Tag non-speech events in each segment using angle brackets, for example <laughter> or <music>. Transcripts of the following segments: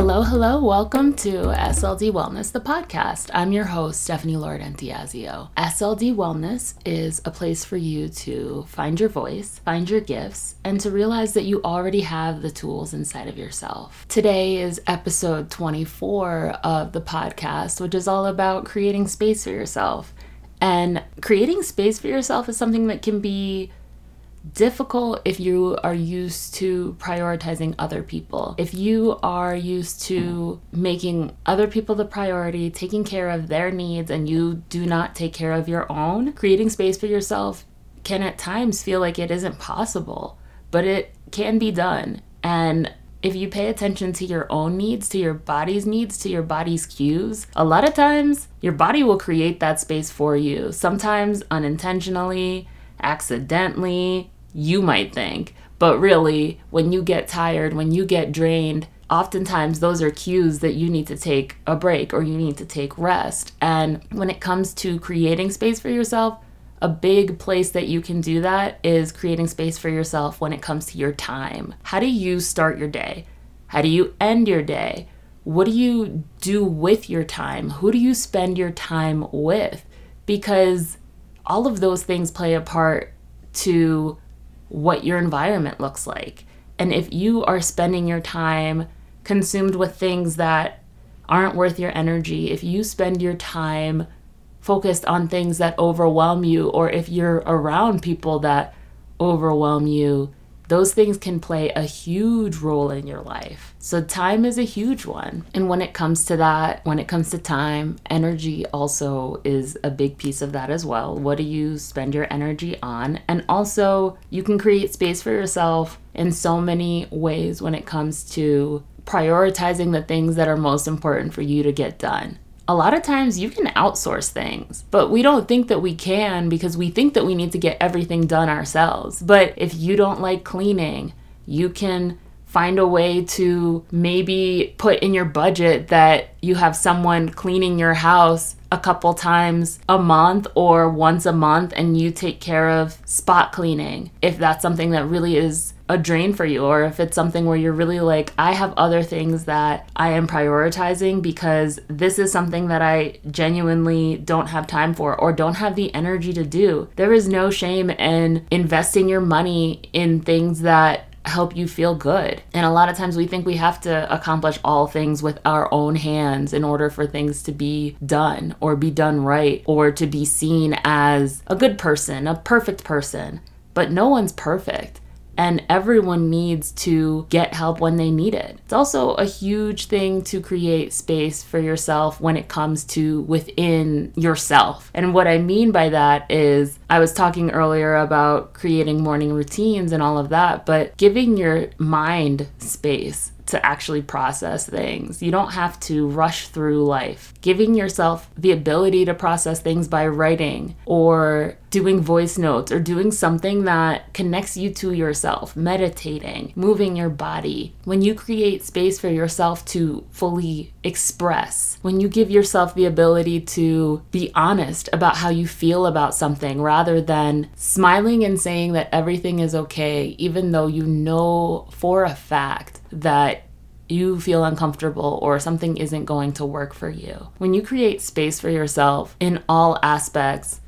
Hello, hello, welcome to SLD Wellness, the podcast. I'm your host, Stephanie Lord Antiazio. SLD Wellness is a place for you to find your voice, find your gifts, and to realize that you already have the tools inside of yourself. Today is episode 24 of the podcast, which is all about creating space for yourself. And creating space for yourself is something that can be difficult if you are used to prioritizing other people. If you are used to making other people the priority, taking care of their needs, and you do not take care of your own, creating space for yourself can at times feel like it isn't possible, but it can be done. And if you pay attention to your own needs, to your body's needs, to your body's cues, a lot of times your body will create that space for you. Sometimes unintentionally, accidentally, you might think. But really, when you get tired, when you get drained, oftentimes those are cues that you need to take a break or you need to take rest. And when it comes to creating space for yourself, a big place that you can do that is creating space for yourself when it comes to your time. How do you start your day? How do you end your day? What do you do with your time? Who do you spend your time with? Because all of those things play a part to what your environment looks like. And if you are spending your time consumed with things that aren't worth your energy, if you spend your time focused on things that overwhelm you, or if you're around people that overwhelm you, those things can play a huge role in your life. So, time is a huge one. And when it comes to that, when it comes to time, energy also is a big piece of that as well. What do you spend your energy on? And also, you can create space for yourself in so many ways when it comes to prioritizing the things that are most important for you to get done a lot of times you can outsource things, but we don't think that we can because we think that we need to get everything done ourselves. But if you don't like cleaning, you can find a way to maybe put in your budget that you have someone cleaning your house a couple times a month or once a month and you take care of spot cleaning if that's something that really is a drain for you or if it's something where you're really like I have other things that I am prioritizing because this is something that I genuinely don't have time for or don't have the energy to do. There is no shame in investing your money in things that help you feel good. And a lot of times we think we have to accomplish all things with our own hands in order for things to be done or be done right or to be seen as a good person, a perfect person. But no one's perfect and everyone needs to get help when they need it. It's also a huge thing to create space for yourself when it comes to within yourself. And what I mean by that is, I was talking earlier about creating morning routines and all of that, but giving your mind space to actually process things. You don't have to rush through life. Giving yourself the ability to process things by writing or doing voice notes or doing something that connects you to yourself, meditating, moving your body. When you create space for yourself to fully express, when you give yourself the ability to be honest about how you feel about something rather than smiling and saying that everything is okay, even though you know for a fact that you feel uncomfortable or something isn't going to work for you. When you create space for yourself in all aspects,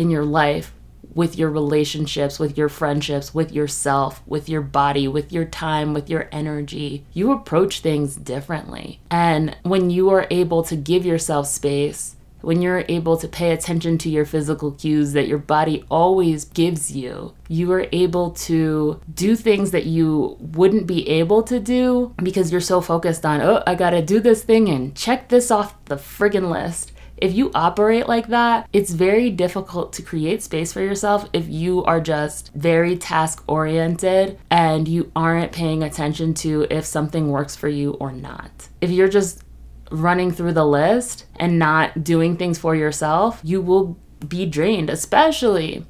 in your life with your relationships, with your friendships, with yourself, with your body, with your time, with your energy. You approach things differently. And when you are able to give yourself space, when you're able to pay attention to your physical cues that your body always gives you, you are able to do things that you wouldn't be able to do because you're so focused on, oh, I gotta do this thing and check this off the friggin' list. If you operate like that, it's very difficult to create space for yourself if you are just very task oriented and you aren't paying attention to if something works for you or not. If you're just running through the list and not doing things for yourself, you will be drained, especially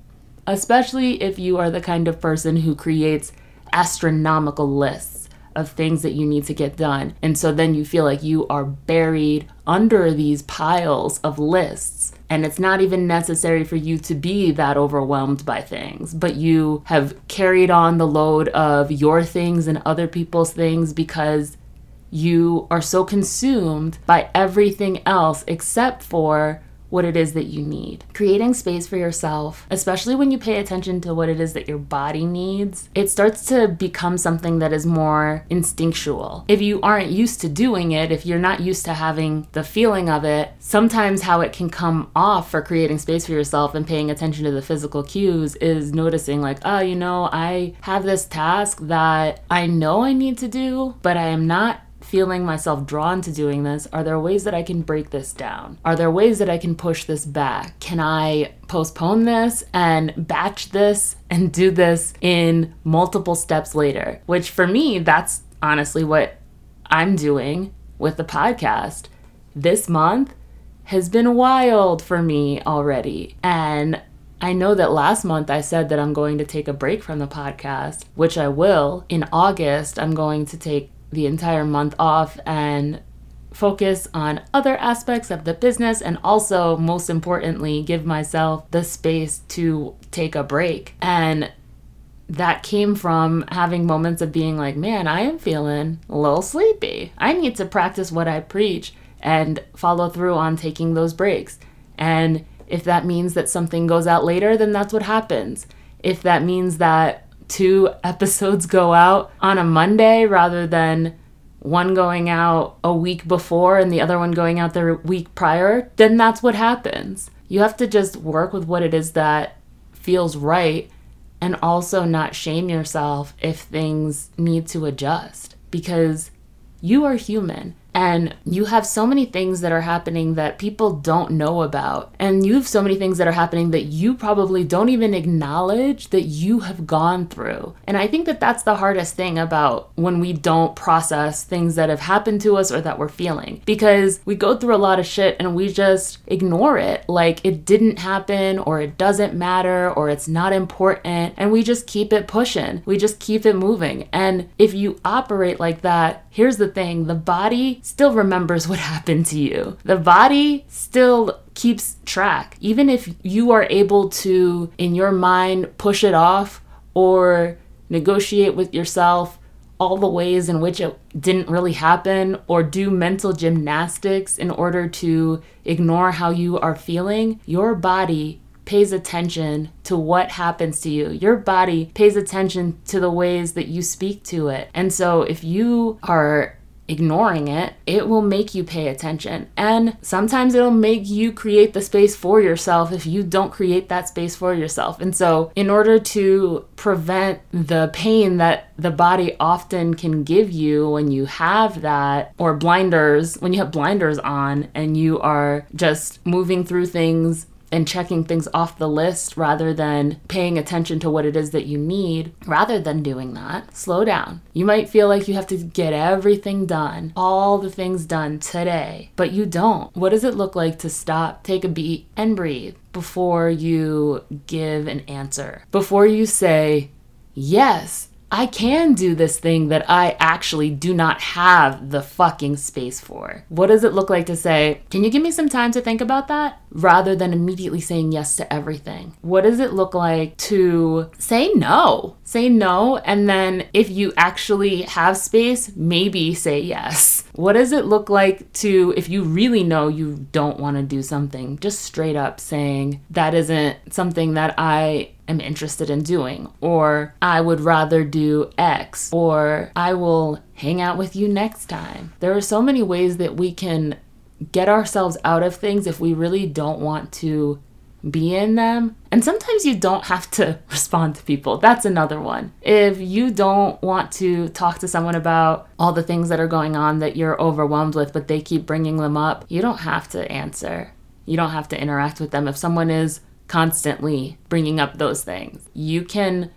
especially if you are the kind of person who creates astronomical lists of things that you need to get done. And so then you feel like you are buried under these piles of lists. And it's not even necessary for you to be that overwhelmed by things, but you have carried on the load of your things and other people's things because you are so consumed by everything else except for what it is that you need. Creating space for yourself, especially when you pay attention to what it is that your body needs, it starts to become something that is more instinctual. If you aren't used to doing it, if you're not used to having the feeling of it, sometimes how it can come off for creating space for yourself and paying attention to the physical cues is noticing, like, oh, you know, I have this task that I know I need to do, but I am not feeling myself drawn to doing this? Are there ways that I can break this down? Are there ways that I can push this back? Can I postpone this and batch this and do this in multiple steps later? Which for me, that's honestly what I'm doing with the podcast. This month has been wild for me already. And I know that last month I said that I'm going to take a break from the podcast, which I will. In August, I'm going to take the entire month off and focus on other aspects of the business and also most importantly give myself the space to take a break. And that came from having moments of being like man i am feeling a little sleepy. I need to practice what i preach and follow through on taking those breaks. And if that means that something goes out later then that's what happens. If that means that two episodes go out on a Monday rather than one going out a week before and the other one going out the week prior, then that's what happens. You have to just work with what it is that feels right and also not shame yourself if things need to adjust because you are human and you have so many things that are happening that people don't know about. And you have so many things that are happening that you probably don't even acknowledge that you have gone through. And I think that that's the hardest thing about when we don't process things that have happened to us or that we're feeling. Because we go through a lot of shit and we just ignore it like it didn't happen or it doesn't matter or it's not important. And we just keep it pushing. We just keep it moving. And if you operate like that, here's the thing the body still remembers what happened to you. The body still keeps track. Even if you are able to, in your mind, push it off or negotiate with yourself all the ways in which it didn't really happen or do mental gymnastics in order to ignore how you are feeling, your body pays attention to what happens to you. Your body pays attention to the ways that you speak to it. And so if you are ignoring it, it will make you pay attention. And sometimes it'll make you create the space for yourself if you don't create that space for yourself. And so, in order to prevent the pain that the body often can give you when you have that, or blinders, when you have blinders on and you are just moving through things and checking things off the list rather than paying attention to what it is that you need, rather than doing that, slow down. You might feel like you have to get everything done, all the things done today, but you don't. What does it look like to stop, take a beat, and breathe before you give an answer? Before you say, Yes, I can do this thing that I actually do not have the fucking space for. What does it look like to say, Can you give me some time to think about that? Rather than immediately saying yes to everything. What does it look like to say no? Say no, and then if you actually have space, maybe say yes. What does it look like to, if you really know you don't want to do something, just straight up saying, That isn't something that I am interested in doing, or I would rather do X, or I will hang out with you next time. There are so many ways that we can get ourselves out of things if we really don't want to be in them. And sometimes you don't have to <laughs> respond to people. That's another one. If you don't want to talk to someone about all the things that are going on that you're overwhelmed with, but they keep bringing them up, you don't have to answer. You don't have to interact with them. If someone is constantly bringing up those things. You can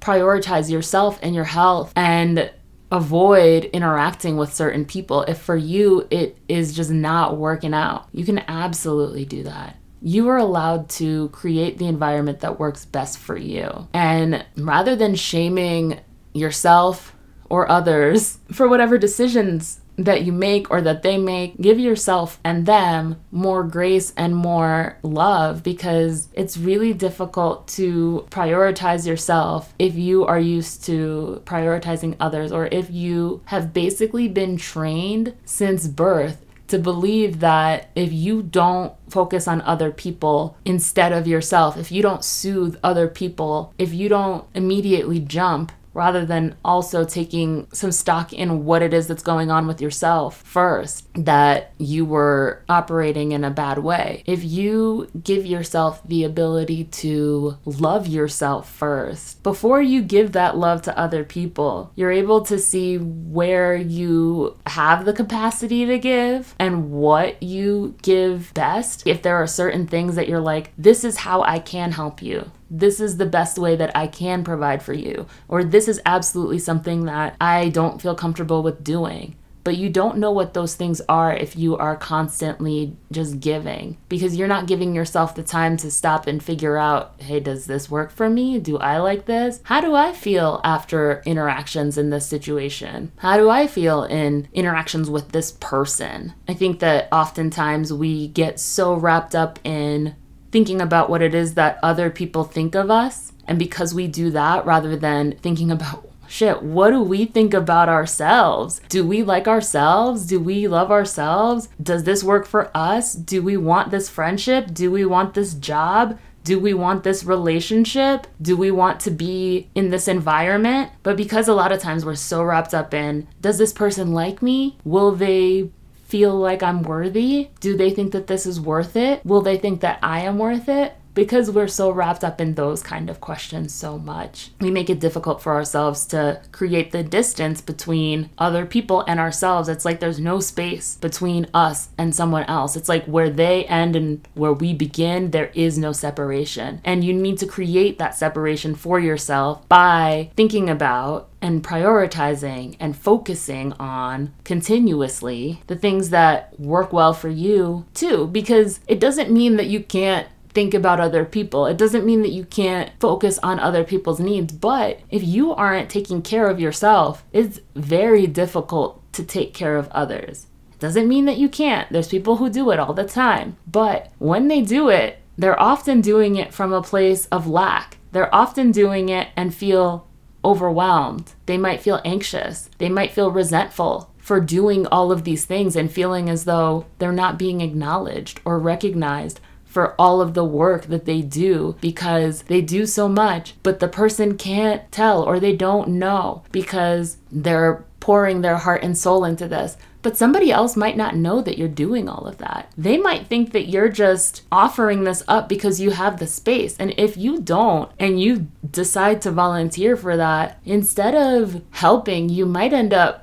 prioritize yourself and your health and avoid interacting with certain people if for you it is just not working out. You can absolutely do that. You are allowed to create the environment that works best for you. And rather than shaming yourself or others for whatever decisions that you make or that they make, give yourself and them more grace and more love because it's really difficult to prioritize yourself if you are used to prioritizing others or if you have basically been trained since birth to believe that if you don't focus on other people instead of yourself, if you don't soothe other people, if you don't immediately jump rather than also taking some stock in what it is that's going on with yourself first, that you were operating in a bad way. If you give yourself the ability to love yourself first, before you give that love to other people, you're able to see where you have the capacity to give and what you give best. If there are certain things that you're like, this is how I can help you this is the best way that I can provide for you, or this is absolutely something that I don't feel comfortable with doing. But you don't know what those things are if you are constantly just giving because you're not giving yourself the time to stop and figure out hey, does this work for me? Do I like this? How do I feel after interactions in this situation? How do I feel in interactions with this person? I think that oftentimes we get so wrapped up in thinking about what it is that other people think of us. And because we do that rather than thinking about shit, what do we think about ourselves? Do we like ourselves? Do we love ourselves? Does this work for us? Do we want this friendship? Do we want this job? Do we want this relationship? Do we want to be in this environment? But because a lot of times we're so wrapped up in, does this person like me? Will they feel like I'm worthy? Do they think that this is worth it? Will they think that I am worth it? Because we're so wrapped up in those kind of questions so much, we make it difficult for ourselves to create the distance between other people and ourselves. It's like there's no space between us and someone else. It's like where they end and where we begin, there is no separation. And you need to create that separation for yourself by thinking about and prioritizing and focusing on continuously the things that work well for you too because it doesn't mean that you can't think about other people. It doesn't mean that you can't focus on other people's needs, but if you aren't taking care of yourself, it's very difficult to take care of others. It doesn't mean that you can't. There's people who do it all the time, but when they do it, they're often doing it from a place of lack. They're often doing it and feel overwhelmed. They might feel anxious. They might feel resentful for doing all of these things and feeling as though they're not being acknowledged or recognized for all of the work that they do because they do so much, but the person can't tell or they don't know because they're pouring their heart and soul into this. But somebody else might not know that you're doing all of that. They might think that you're just offering this up because you have the space. And if you don't and you decide to volunteer for that, instead of helping, you might end up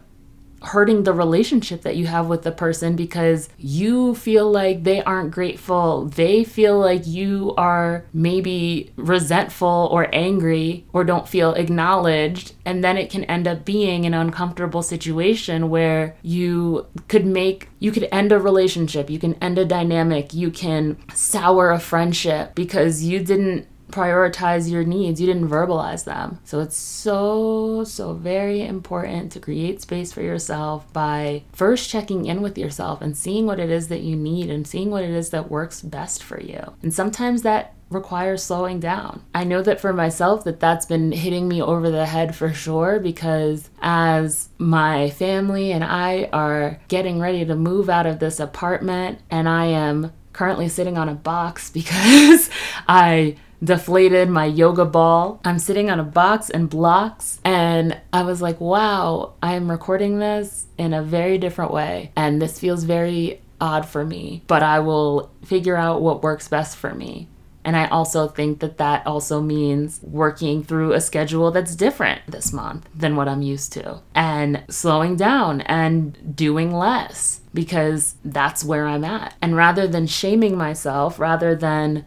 hurting the relationship that you have with the person because you feel like they aren't grateful. They feel like you are maybe resentful or angry or don't feel acknowledged. And then it can end up being an uncomfortable situation where you could make, you could end a relationship, you can end a dynamic, you can sour a friendship because you didn't prioritize your needs. You didn't verbalize them. So it's so, so very important to create space for yourself by first checking in with yourself and seeing what it is that you need and seeing what it is that works best for you. And sometimes that requires slowing down. I know that for myself that that's been hitting me over the head for sure because as my family and I are getting ready to move out of this apartment and I am currently sitting on a box <laughs> because I deflated my yoga ball. I'm sitting on a box and blocks, and I was like, wow, I'm recording this in a very different way. And this feels very odd for me, but I will figure out what works best for me. And I also think that that also means working through a schedule that's different this month than what I'm used to and slowing down and doing less because that's where I'm at. And rather than shaming myself, rather than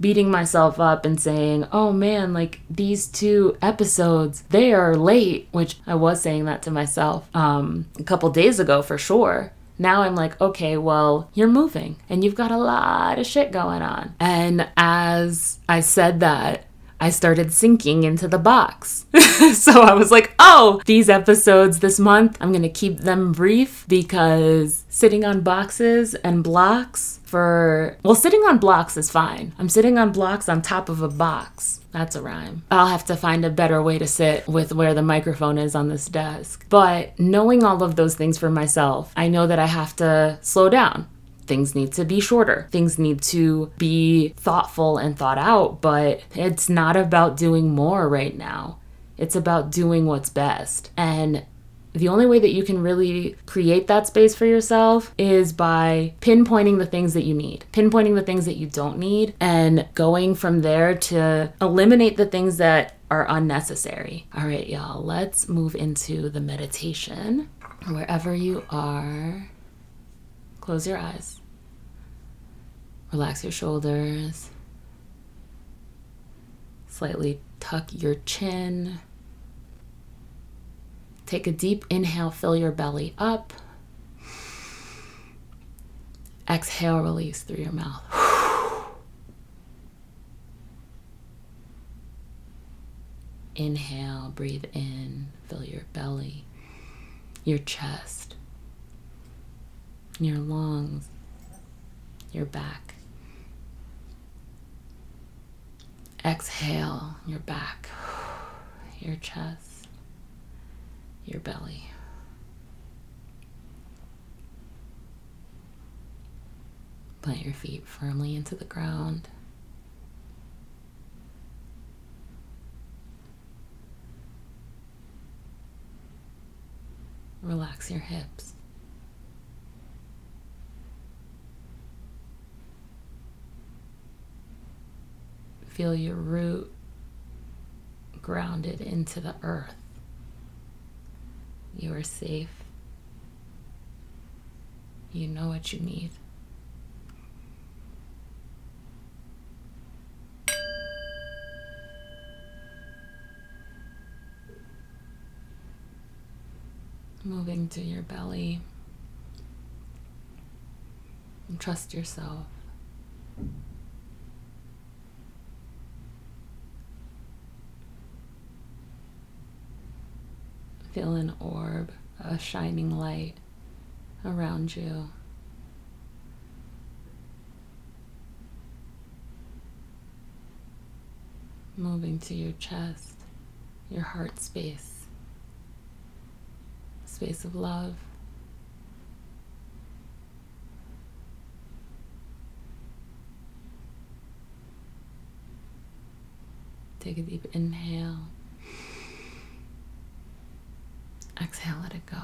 beating myself up and saying, oh man, like these two episodes, they are late, which I was saying that to myself um, a couple days ago for sure. Now I'm like, okay, well, you're moving and you've got a lot of shit going on. And as I said that, I started sinking into the box. <laughs> so I was like, oh, these episodes this month, I'm going to keep them brief because sitting on boxes and blocks for, well, sitting on blocks is fine. I'm sitting on blocks on top of a box. That's a rhyme. I'll have to find a better way to sit with where the microphone is on this desk. But knowing all of those things for myself, I know that I have to slow down things need to be shorter. Things need to be thoughtful and thought out, but it's not about doing more right now. It's about doing what's best. And the only way that you can really create that space for yourself is by pinpointing the things that you need, pinpointing the things that you don't need, and going from there to eliminate the things that are unnecessary. All right, y'all, let's move into the meditation. Wherever you are, Close your eyes. Relax your shoulders. Slightly tuck your chin. Take a deep inhale, fill your belly up. Exhale, release through your mouth. Inhale, breathe in, fill your belly, your chest your lungs, your back. Exhale your back, your chest, your belly. Plant your feet firmly into the ground. Relax your hips. Feel your root grounded into the earth. You are safe. You know what you need. Moving to your belly. And trust yourself. Feel an orb, a shining light around you. Moving to your chest, your heart space, space of love. Take a deep inhale. Exhale, let it go.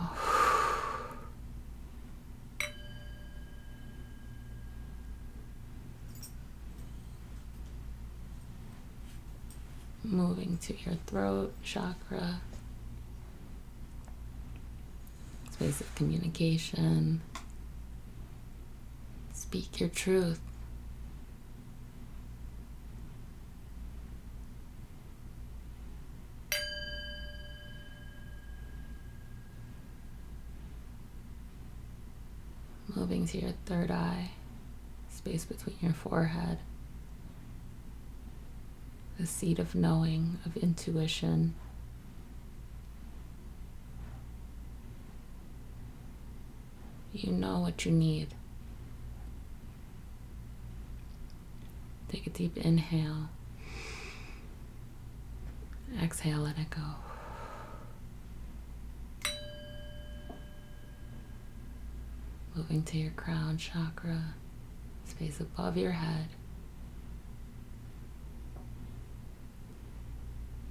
Moving to your throat chakra, space of communication. Speak your truth. Moving to your third eye, space between your forehead, the seat of knowing, of intuition. You know what you need. Take a deep inhale. Exhale, let it go. Moving to your crown chakra, space above your head.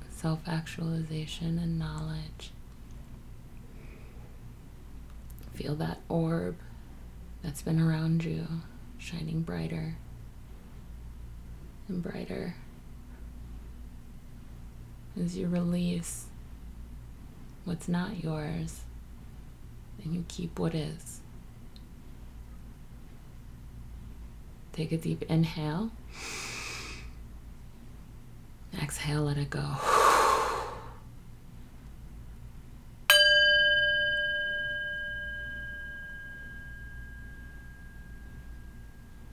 Self actualization and knowledge. Feel that orb that's been around you shining brighter and brighter as you release what's not yours and you keep what is. Take a deep inhale. Exhale, let it go.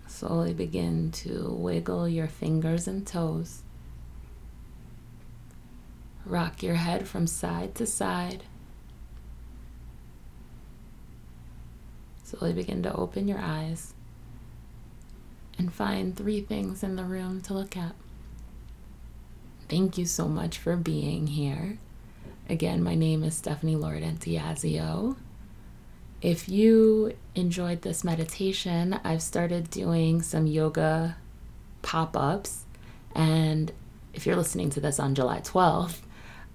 Slowly begin to wiggle your fingers and toes. Rock your head from side to side. Slowly begin to open your eyes and find three things in the room to look at. Thank you so much for being here. Again, my name is Stephanie Lord Antiazio. If you enjoyed this meditation, I've started doing some yoga pop ups. And if you're listening to this on July 12th,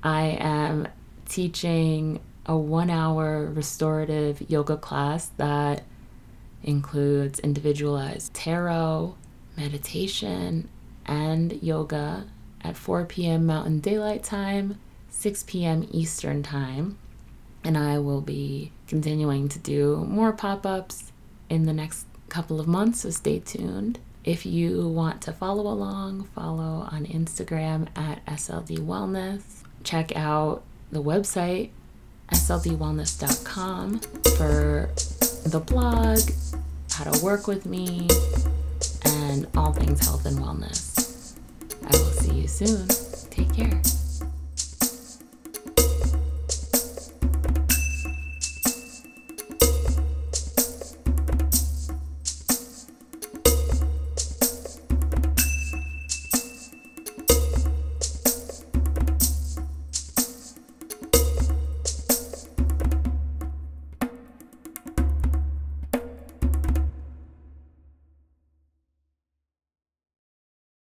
I am teaching a one hour restorative yoga class that includes individualized tarot, meditation, and yoga at 4 p.m. Mountain Daylight Time, 6 p.m. Eastern Time. And I will be continuing to do more pop ups in the next couple of months, so stay tuned. If you want to follow along, follow on Instagram at SLD Wellness. Check out the website sldwellness.com for the blog, how to work with me, and all things health and wellness. I will see you soon. Take care.